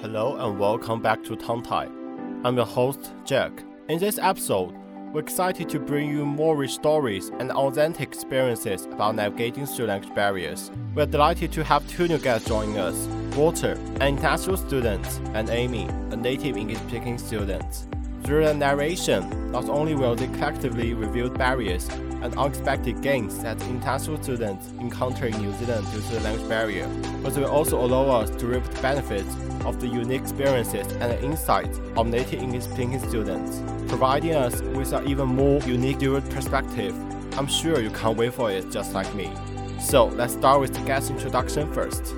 Hello and welcome back to Tongue Tie. I'm your host, Jack. In this episode, we're excited to bring you more rich stories and authentic experiences about navigating through language barriers. We're delighted to have two new guests joining us Wouter, an international student, and Amy, a native English speaking student. Through the narration, not only will they collectively reveal barriers and unexpected gains that international students encounter in New Zealand due to the language barrier, but they will also allow us to reap the benefits of the unique experiences and insights of native English speaking students, providing us with an even more unique dual perspective. I'm sure you can't wait for it just like me. So let's start with the guest introduction first.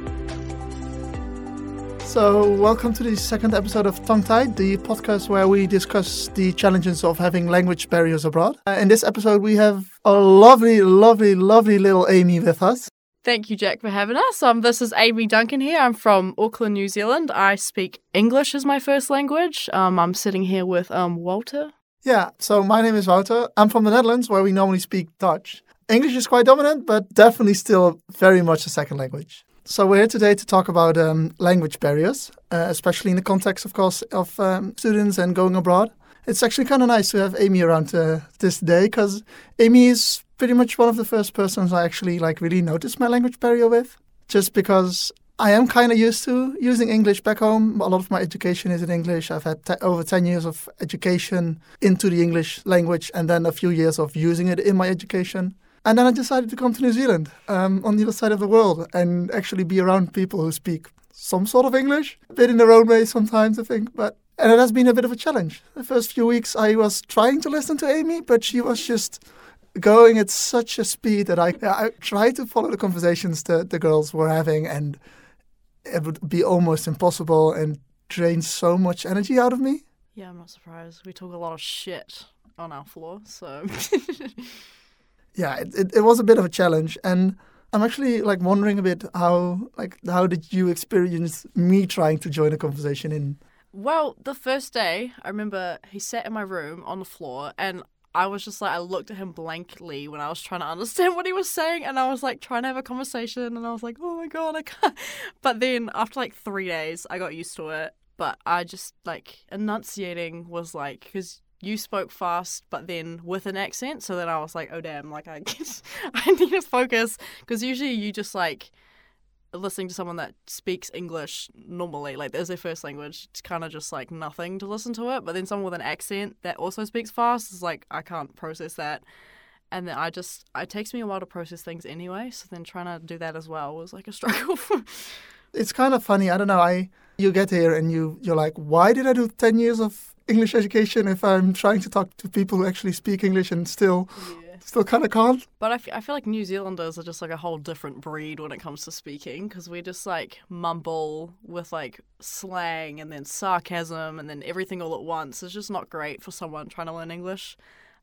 So, welcome to the second episode of Tongue Tied, the podcast where we discuss the challenges of having language barriers abroad. Uh, in this episode, we have a lovely, lovely, lovely little Amy with us. Thank you, Jack, for having us. Um, this is Amy Duncan here. I'm from Auckland, New Zealand. I speak English as my first language. Um, I'm sitting here with um, Wouter. Yeah, so my name is Wouter. I'm from the Netherlands, where we normally speak Dutch. English is quite dominant, but definitely still very much a second language. So we're here today to talk about um, language barriers, uh, especially in the context, of course, of um, students and going abroad. It's actually kind of nice to have Amy around uh, this day because Amy is pretty much one of the first persons I actually like really noticed my language barrier with, just because I am kind of used to using English back home. A lot of my education is in English. I've had te- over 10 years of education into the English language and then a few years of using it in my education. And then I decided to come to New Zealand um, on the other side of the world and actually be around people who speak some sort of English, a bit in their own way sometimes, I think. But and it has been a bit of a challenge. The first few weeks, I was trying to listen to Amy, but she was just going at such a speed that I I tried to follow the conversations that the girls were having, and it would be almost impossible and drain so much energy out of me. Yeah, I'm not surprised. We talk a lot of shit on our floor, so. yeah, it, it, it was a bit of a challenge, and I'm actually like wondering a bit how like how did you experience me trying to join a conversation in? Well, the first day, I remember he sat in my room on the floor, and I was just like, I looked at him blankly when I was trying to understand what he was saying, and I was like trying to have a conversation, and I was like, oh my god, I can't. But then after like three days, I got used to it. But I just like enunciating was like, because you spoke fast, but then with an accent. So then I was like, oh damn, like I guess I need to focus because usually you just like listening to someone that speaks English normally, like as their first language, it's kind of just like nothing to listen to it. But then someone with an accent that also speaks fast is like I can't process that. And then I just it takes me a while to process things anyway. So then trying to do that as well was like a struggle. it's kind of funny. I don't know. I you get here and you you're like, why did I do ten years of English education if I'm trying to talk to people who actually speak English and still yeah. still kind of can't? But I, f- I feel like New Zealanders are just like a whole different breed when it comes to speaking because we just like mumble with like slang and then sarcasm and then everything all at once. It's just not great for someone trying to learn English.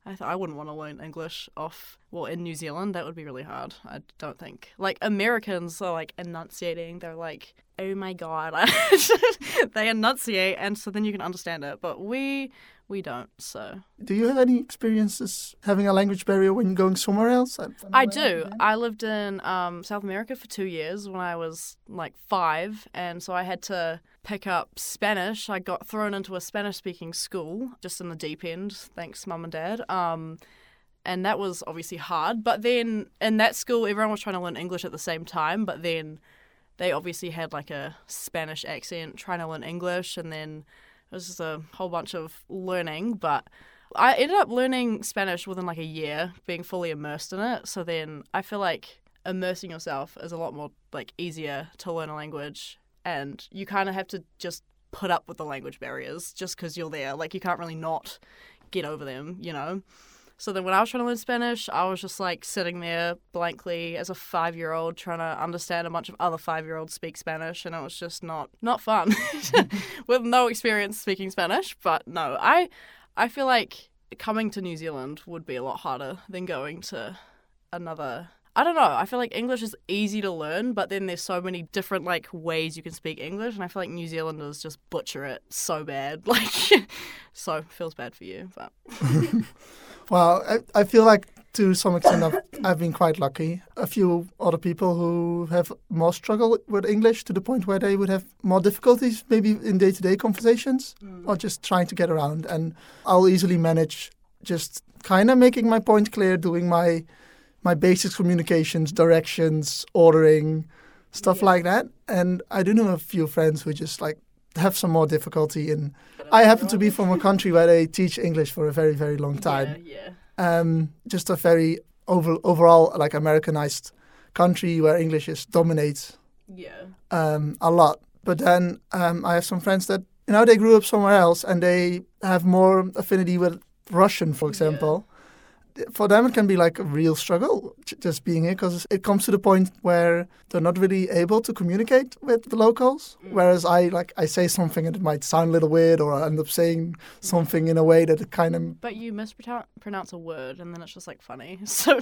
I, th- I wouldn't want to learn English off, well, in New Zealand. That would be really hard. I don't think. Like, Americans are like enunciating. They're like, oh my God. they enunciate, and so then you can understand it. But we, we don't, so. Do you have any experiences having a language barrier when going somewhere else? I do. I lived in um, South America for two years when I was like five, and so I had to pick up Spanish. I got thrown into a Spanish speaking school just in the deep end, thanks mum and dad. Um, and that was obviously hard. But then in that school, everyone was trying to learn English at the same time, but then they obviously had like a Spanish accent trying to learn English, and then it was just a whole bunch of learning. But I ended up learning Spanish within like a year, being fully immersed in it. So then I feel like immersing yourself is a lot more like easier to learn a language and you kind of have to just put up with the language barriers just because you're there. Like you can't really not get over them, you know. So then when I was trying to learn Spanish, I was just like sitting there blankly as a five year old trying to understand a bunch of other five year olds speak Spanish and it was just not not fun. Mm-hmm. With no experience speaking Spanish. But no, I I feel like coming to New Zealand would be a lot harder than going to another I don't know. I feel like English is easy to learn, but then there's so many different like ways you can speak English, and I feel like New Zealanders just butcher it so bad. Like, so feels bad for you, but. well, I, I feel like to some extent, I've, I've been quite lucky. A few other people who have more struggle with English to the point where they would have more difficulties, maybe in day to day conversations hmm. or just trying to get around. And I'll easily manage just kind of making my point clear, doing my my basic communications, directions, ordering, stuff like that. And I do know a few friends who just like have some more difficulty in. I happen to be from a country where they teach English for a very, very long time. Yeah, Um, just a very over, overall like Americanized country where English is dominates yeah, um, a lot. But then um, I have some friends that you know they grew up somewhere else and they have more affinity with Russian, for example. For them, it can be like a real struggle just being here because it comes to the point where they're not really able to communicate with the locals. Mm. Whereas I like I say something and it might sound a little weird, or I end up saying something in a way that it kind of But you mispronounce a word, and then it's just like funny. So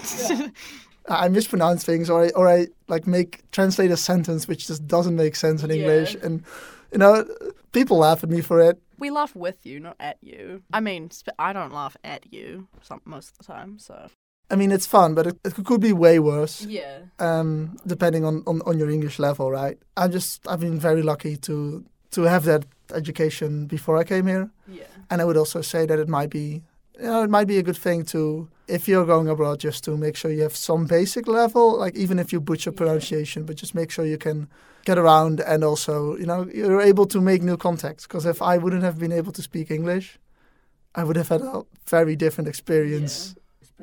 I mispronounce things or I, or I like make translate a sentence which just doesn't make sense in Yeah. English and you know people laugh at me for it. We laugh with you, not at you. I mean, I don't laugh at you some, most of the time. So I mean it's fun but it, it could be way worse yeah, um, depending on, on, on your English level, right? I'm just I've been very lucky to to have that education before I came here yeah, and I would also say that it might be you know it might be a good thing to if you're going abroad just to make sure you have some basic level like even if you butcher pronunciation but just make sure you can get around and also you know you're able to make new contacts. Because if I wouldn't have been able to speak English I would have had a very different experience.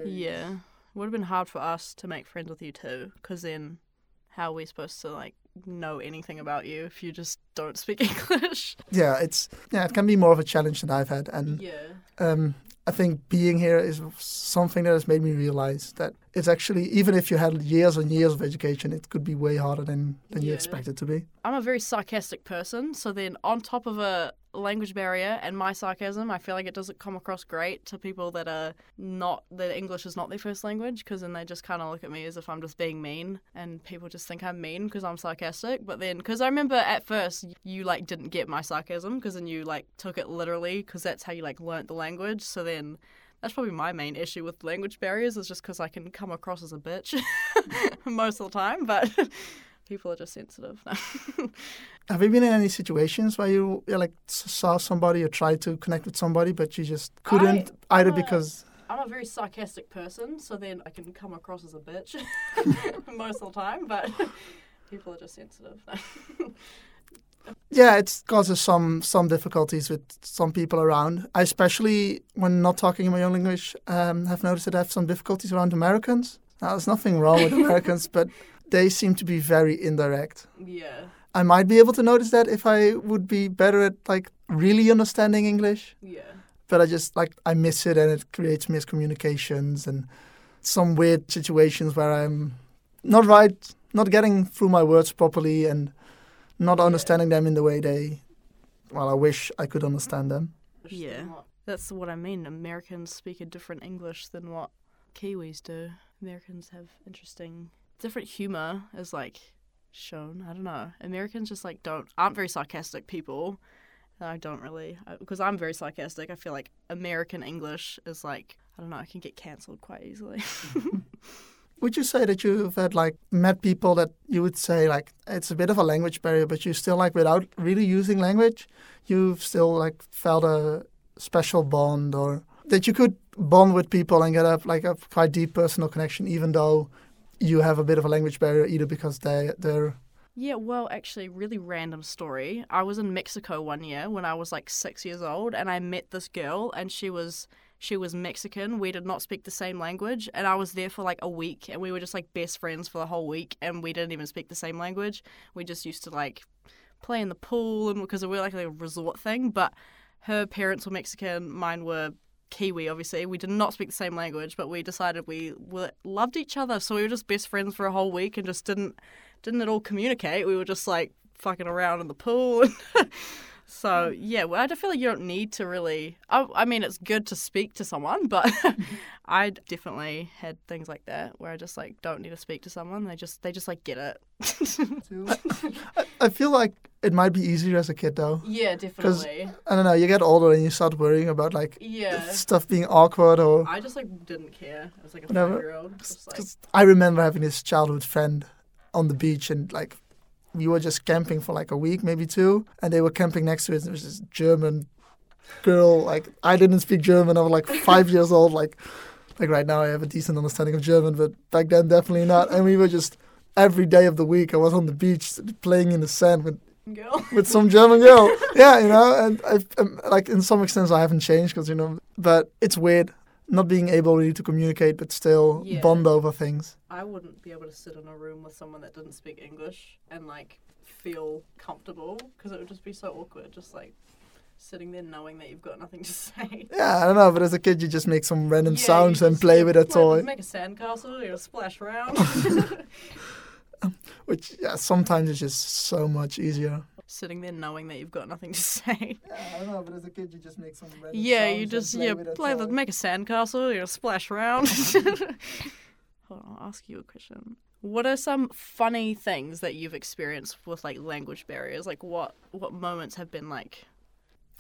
Yeah. it Would have been hard for us to make friends with you too, because then how are we supposed to like know anything about you if you just don't speak English? yeah it's yeah it can be more of a challenge than I've had and Yeah, um, I think being here is something that has made me realize that it's actually even if you had years and years of education, it could be way harder than than you Yeah. expect it to be. I'm a very sarcastic person, so then on top of a language barrier and my sarcasm, I feel like it doesn't come across great to people that are not that English is not their first language, because then they just kind of look at me as if I'm just being mean, and people just think I'm mean because I'm sarcastic. But then, because I remember at first you like didn't get my sarcasm, because then you like took it literally, because that's how you like learnt the language. So then. That's probably my main issue with language barriers is just because I can come across as a bitch most of the time, but people are just sensitive. Have you been in any situations where you, you like saw somebody or tried to connect with somebody, but you just couldn't either I'm a- because I'm a very sarcastic person, so then I can come across as a bitch most of the time, but people are just sensitive. yeah, it causes some some difficulties with some people around. I especially when not talking in my own language um, have noticed that I have some difficulties around Americans. Now, there's nothing wrong with Americans, but they seem to be very indirect. yeah, I might be able to notice that if I would be better at like really understanding English, yeah, but I just like I miss it and it creates miscommunications and some weird situations where I'm not right, not getting through my words properly and not Yeah. understanding them in the way they well, I wish I could understand them. yeah. That's what I mean. Americans speak a different English than what Kiwis do. Americans have interesting, different humor is like shown. I don't know. Americans just like don't aren't very sarcastic people. I don't really because I'm very sarcastic. I feel like American English is like I don't know. I can get cancelled quite easily. Would you say that you've had like met people that you would say like it's a bit of a language barrier, but you still like without really using language, you've still like felt a special bond or that you could bond with people and get up like a quite deep personal connection, even though you have a bit of a language barrier, either because they they're Yeah, well, actually, really random story. I was in Mexico one year when I was like six years old, and I met this girl, and she was she was Mexican. We did not speak the same language, and I was there for like a week, and we were just like best friends for the whole week, and we didn't even speak the same language. We just used to like play in the pool, and because we were like a resort thing. But her parents were Mexican, mine were Kiwi, obviously. We did not speak the same language, but we decided we loved each other, so we were just best friends for a whole week and just didn't didn't at all communicate. We were just like fucking around in the pool. so yeah, well, I don't feel like you don't need to really. I, I mean, it's good to speak to someone, but I definitely had things like that where I just like don't need to speak to someone. They just they just like get it. I feel like it might be easier as a kid though. Yeah, definitely. I don't know. You get older and you start worrying about like Yeah. stuff being awkward or. I just like didn't care. I was like a Whatever. year old. Just like Because I remember having this childhood friend on the beach and like we were just camping for like a week, maybe two, and they were camping next to us. There was this German girl. Like I didn't speak German. I was like five years old. Like like right now I have a decent understanding of German, but back then definitely not. And we were just every day of the week I was on the beach playing in the sand with girl. with some German girl. yeah, you know, and I um, like in some extent I haven't changed because you know, but it's weird not being able really to communicate, but still Yeah. bond over things. I wouldn't be able to sit in a room with someone that didn't speak English and like feel comfortable because it would just be so awkward. Just like sitting there knowing that you've got nothing to say. Yeah, I don't know, but as a kid you just make some random Yeah, sounds and play with a toy, Make a sandcastle. You splash around. which yeah, sometimes is just so much easier. sitting there knowing that you've got nothing to say. Yeah, I don't know, but as a kid you just make some random Yeah, you just yeah play the make a sandcastle. You know, splash around. Hold on, I'll ask you a question. What are some funny things that you've experienced with like language barriers? Like what what moments have been like?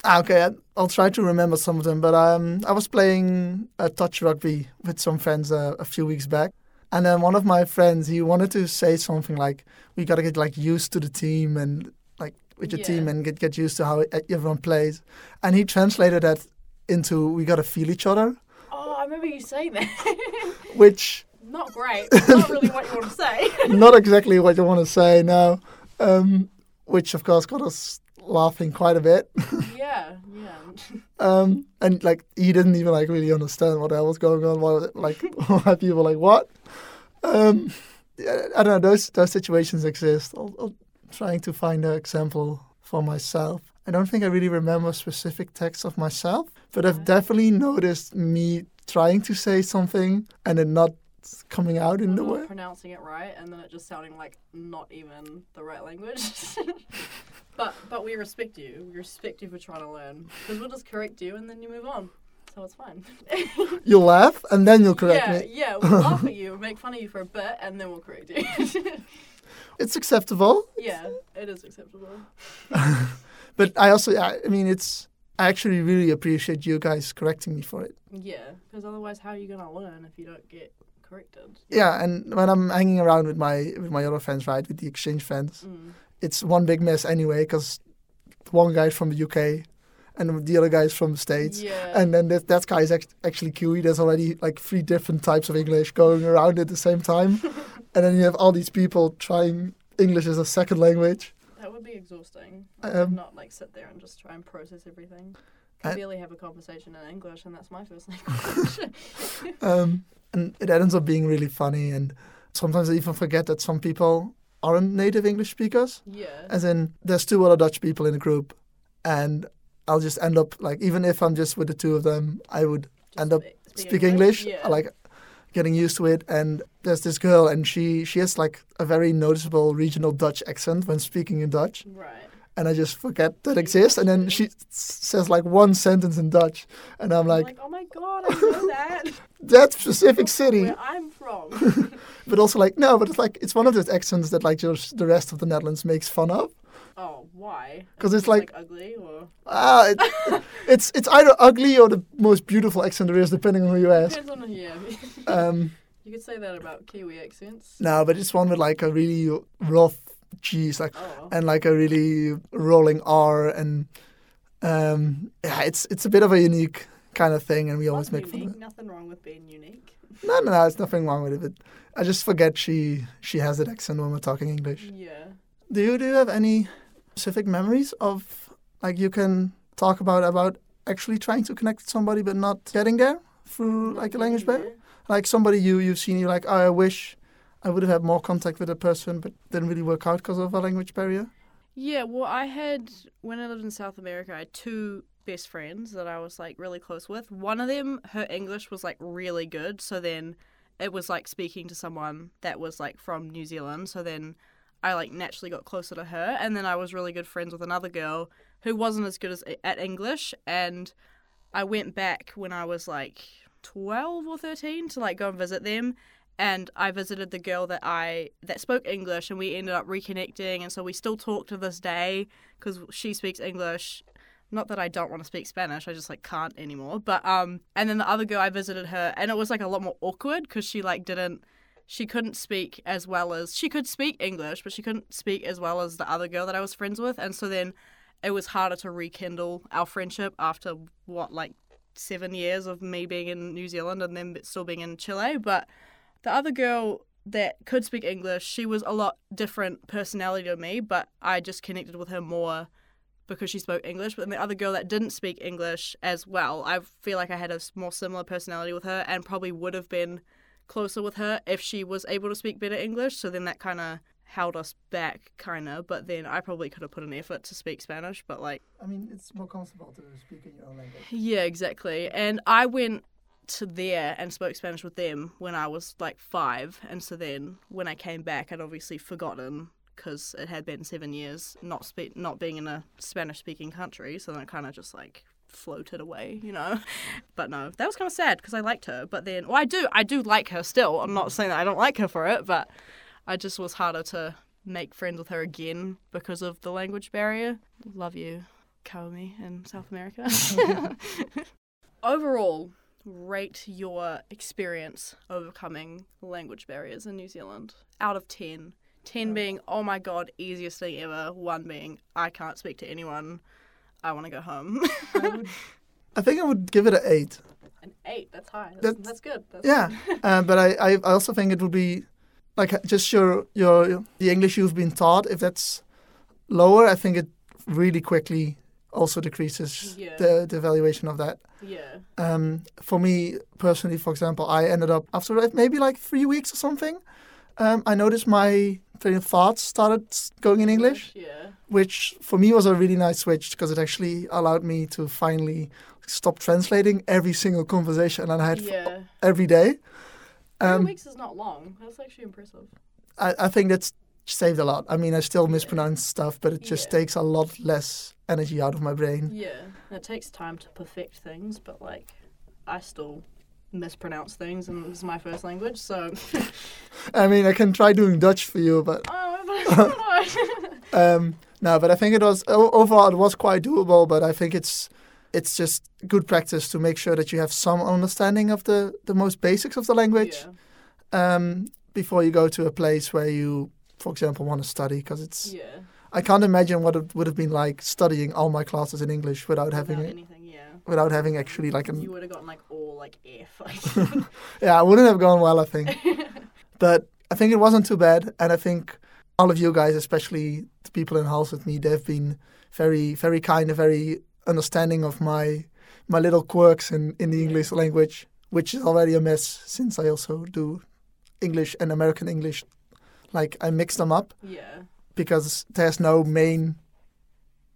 Ah, okay, I'll try to remember some of them. But um, I was playing uh, touch rugby with some friends uh, a few weeks back, and then one of my friends he wanted to say something like, "We gotta get like used to the team and like with your Yeah. team and get get used to how everyone plays," and he translated that into "We gotta feel each other," Oh, I remember you saying that. which Not great. Not really what you want to say. not exactly what you want to say now, um, which of course got us laughing quite a bit. yeah, yeah. Um, and like he didn't even like really understand what the hell was going on. Why, like why people were like what? Um, I don't know. Those those situations exist. I'll, I'll trying to find an example for myself. I don't think I really remember specific texts of myself, but I've definitely noticed me trying to say something and it not coming out in the mm-hmm. not way. pronouncing it right and then it just sounding like not even the right language. but but we respect you. We respect you for trying to learn because we'll just correct you and then you move on. So it's fine. You'll laugh and then you'll correct yeah, me. yeah. We'll laugh at you, make fun of you for a bit, and then we'll correct you. It's acceptable. yeah, it is acceptable. But I also, I I mean, it's. I actually really appreciate you guys correcting me for it. Yeah, because otherwise, how are you gonna learn if you don't get corrected? Yeah, and when I'm hanging around with my with my other friends, right, with the exchange friends, Mm. it's one big mess anyway because one guy's from the UK and the other guy's from the States. Yeah. And then that, that guy is act- actually Kiwi. There's already like three different types of English going around at the same time. and then you have all these people trying English as a second language. That would be exhausting. I Um, not like sit there and just try and process everything. I- I barely have a conversation in English, and that's my first language. Um, and it ends up being really funny. And sometimes I even forget that some people aren't native English speakers. yeah. As in, there's two other Dutch people in the group, and I'll just end up like, even if I'm just with the two of them, I would Just end up spe- speak English, Yeah. like getting used to it. And there's this girl, and she she has like a very noticeable regional Dutch accent when speaking in Dutch, right. And I just forget that exists. And then she says like one sentence in Dutch, and I'm I'm like, like, oh my god, I know that. that specific city, Where I'm from. but also like no, but it's like it's one of those accents that like just the rest of the Netherlands makes fun of. oh, why? Because it's it, like- ugly or Ah, it, it's it's either ugly or the most beautiful accent there is, depending on who you ask. depends on the yeah. Um, you could say that about Kiwi accents. no, but it's one with like a really rough G's, like Oh. and like a really rolling R, and um, yeah, it's it's a bit of a unique kind of thing, and we always make fun of it. Nothing wrong with being unique. No, no, no, there's nothing wrong with it. But I just forget she she has an accent when we're talking English. Yeah. Do you do you have any specific memories of like you can talk about about actually trying to connect with somebody but not getting there through like a language barrier? Like somebody you you've seen, you're like, oh, I wish I would have had more contact with a person, but didn't really work out because of a language barrier. Yeah, well, I had when I lived in South America, I had two best friends that I was like really close with. One of them, her English was like really good, so then it was like speaking to someone that was like from New Zealand. So then I like naturally got closer to her, and then I was really good friends with another girl who wasn't as good as at English, and I went back when I was like twelve or thirteen to like go and visit them. And I visited the girl that I that spoke English, and we ended up reconnecting, and so we still talk to this day because she speaks English. Not that I don't want to speak Spanish, I just like can't anymore. But um, and then the other girl I visited her, and it was like a lot more awkward because she like didn't, she couldn't speak as well as she could speak English, but she couldn't speak as well as the other girl that I was friends with, and so then it was harder to rekindle our friendship after what like seven years of me being in New Zealand and then still being in Chile. But the other girl that could speak English, she was a lot different personality to me, but I just connected with her more because she spoke English. But then the other girl that didn't speak English as well, I feel like I had a more similar personality with her and probably would have been closer with her if she was able to speak better English. So then that kind of held us back, kind of. But then I probably could have put an effort to speak Spanish, but like. I mean, it's more comfortable to speak in your own language. Yeah, exactly. And I went to there and spoke Spanish with them when I was like five. And so then when I came back, I'd obviously forgotten because it had been seven years not spe- not being in a Spanish speaking country. So then it kind of just like floated away, you know. But no, that was kind of sad because I liked her. But then, well, I do, I do like her still. I'm not saying that I don't like her for it, but I just was harder to make friends with her again because of the language barrier. Love you, Kaomi in South America. Overall, rate your experience overcoming language barriers in New Zealand out of 10. 10 being, oh my god, easiest thing ever. 1 being, I can't speak to anyone. I want to go home. I, would, I think I would give it an eight. An 8, that's high. That's, That's- that's good. That's Yeah, uh, but I, I I also think it would be like just your your the English you've been taught. If that's lower, I think it really quickly also decreases Yeah. the the valuation of that. Yeah. Um, for me personally, for example, I ended up after maybe like three weeks or something. Um, I noticed my train of thoughts started going in English, Yeah. which for me was a really nice switch because it actually allowed me to finally stop translating every single conversation I had for Yeah. every day. Three Um, weeks is not long. That's actually impressive. I, I think that's saved a lot. I mean, I still mispronounce stuff, but it just Yeah. takes a lot less energy out of my brain. Yeah. It takes time to perfect things, but like, I still mispronounce things, and it's my first language, so. I mean, I can try doing Dutch for you, but oh, no. um, no. But I think it was overall it was quite doable. But I think it's it's just good practice to make sure that you have some understanding of the the most basics of the language yeah. um, before you go to a place where you, for example, want to study. Because it's Yeah. I can't imagine what it would have been like studying all my classes in English without having Without it, anything, yeah. without having actually like an You would have gotten like all like F. I yeah, it wouldn't have gone well, I think. but I think it wasn't too bad, and I think all of you guys, especially the people in house with me, they've been very, very kind and very understanding of my my little quirks in, in the English language, which is already a mess since I also do English and American English. Like I mix them up yeah. because there's no main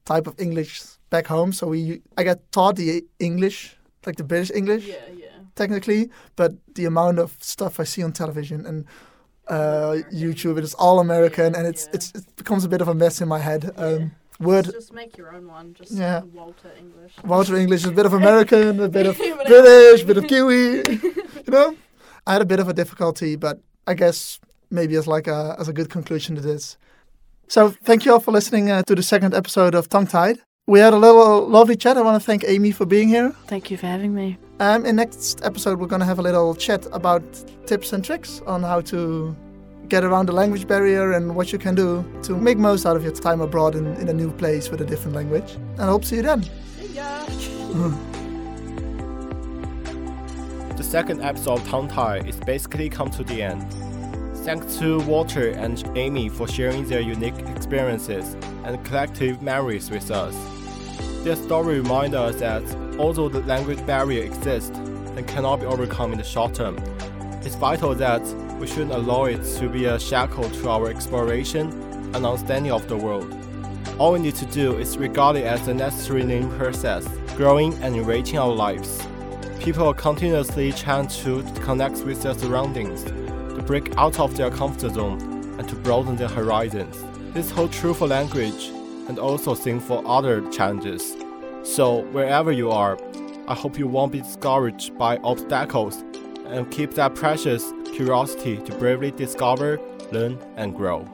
type of English back home. So we I get taught the English, like the British English Yeah, yeah. technically, but the amount of stuff I see on television and uh, YouTube, it is all American, and it's Yeah. it's it becomes a bit of a mess in my head. Yeah. Um, word Just, just make your own one. Just Yeah. Wouter English. Wouter English is a bit of American, a bit of British, a bit of Kiwi. you know, I had a bit of a difficulty, but I guess maybe as like a as a good conclusion to this. So thank you all for listening uh, to the second episode of Tongue Tied. We had a little lovely chat. I want to thank Amy for being here. Thank you for having me. Um, in next episode, we're going to have a little chat about tips and tricks on how to get around the language barrier and what you can do to make most out of your time abroad in, in a new place with a different language. And I hope to see you then. See ya. The second episode of Tongue Tie is basically come to the end. Thanks to Wouter and Amy for sharing their unique experiences and collective memories with us. Their story reminds us that although the language barrier exists and cannot be overcome in the short term, it's vital that we shouldn't allow it to be a shackle to our exploration and understanding of the world. All we need to do is regard it as a necessary learning process, growing and enriching our lives. People are continuously trying to connect with their surroundings, break out of their comfort zone, and to broaden their horizons. This holds true for language and also same for other challenges. So, wherever you are, I hope you won't be discouraged by obstacles and keep that precious curiosity to bravely discover, learn, and grow.